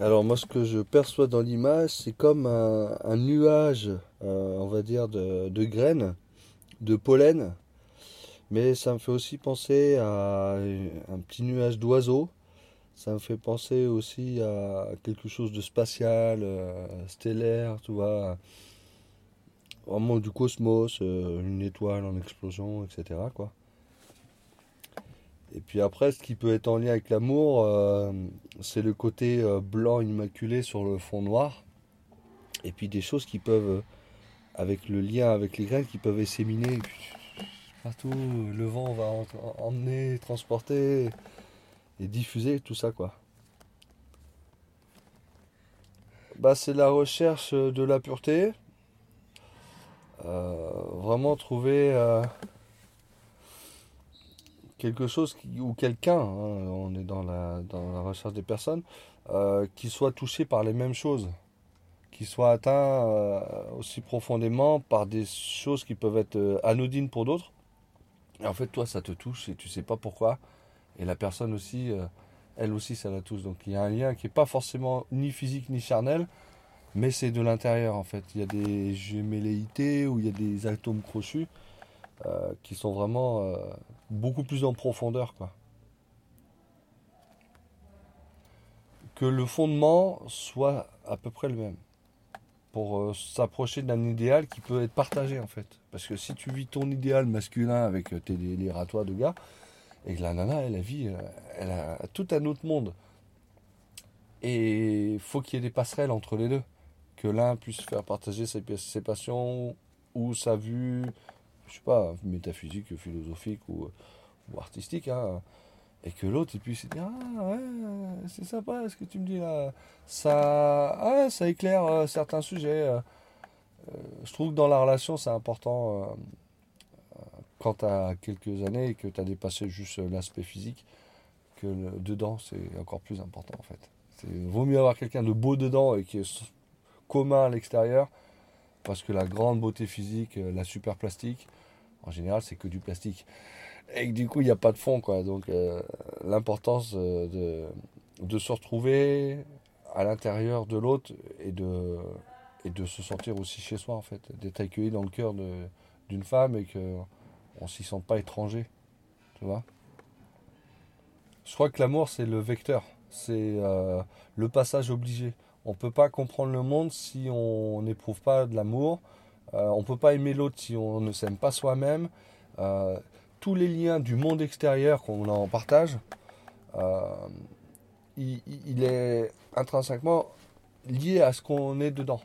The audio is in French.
Alors moi ce que je perçois dans l'image, c'est comme un, nuage, euh, on va dire, de, graines, de pollen. Mais ça me fait aussi penser à un petit nuage d'oiseaux. Ça me fait penser aussi à quelque chose de spatial, euh, stellaire, tu vois. Vraiment du cosmos, euh, une étoile en explosion, etc. Quoi. Et puis après, ce qui peut être en lien avec l'amour, euh, c'est le côté euh, blanc immaculé sur le fond noir. Et puis des choses qui peuvent, euh, avec le lien avec les graines, qui peuvent s'éminer partout. Le vent va emmener, transporter et diffuser tout ça, quoi. Bah, c'est la recherche de la pureté. vraiment trouver quelque chose ou quelqu'un, hein, on est dans la, dans la recherche des personnes, euh, qui soit touché par les mêmes choses, qui soit atteint euh, aussi profondément par des choses qui peuvent être euh, anodines pour d'autres. Et en fait, toi, ça te touche et tu sais pas pourquoi. Et la personne aussi, elle aussi, ça la touche. Donc il y a un lien qui n'est pas forcément ni physique ni charnel, mais c'est de l'intérieur en fait. Il y a des gémelléités ou il y a des atomes crochus qui sont vraiment beaucoup plus en profondeur. Que le fondement soit à peu près le même. Pour euh, s'approcher d'un idéal qui peut être partagé, en fait. Parce que si tu vis ton idéal masculin avec tes délires à toi de gars, et que la nana, elle, vit, euh, elle a tout un autre monde. Et il faut qu'il y ait des passerelles entre les deux. Que l'un puisse faire partager ses passions ou sa vue je sais pas, métaphysique, philosophique ou, artistique, hein, et que l'autre il puisse dire ah ouais c'est sympa ce que tu me dis là, ça ça éclaire euh, certains sujets. Euh, euh, je trouve que dans la relation c'est important quand tu as quelques années et que tu as dépassé juste l'aspect physique, que dedans c'est encore plus important en fait. Il vaut mieux avoir quelqu'un de beau dedans et qui est commun à l'extérieur parce que la grande beauté physique, la super plastique, en général, c'est que du plastique. Et du coup, il n'y a pas de fond, quoi. Donc, euh, l'importance de, de se retrouver à l'intérieur de l'autre et de, se sentir aussi chez soi, en fait. D'être accueilli dans le cœur d'une femme et qu'on ne s'y sente pas étranger. Tu vois? Je crois que l'amour, c'est le vecteur. C'est euh, le passage obligé. On ne peut pas comprendre le monde si on n'éprouve pas de l'amour, euh, on ne peut pas aimer l'autre si on ne s'aime pas soi-même. Euh, tous les liens du monde extérieur qu'on en partage, euh, il, est intrinsèquement lié à ce qu'on est dedans.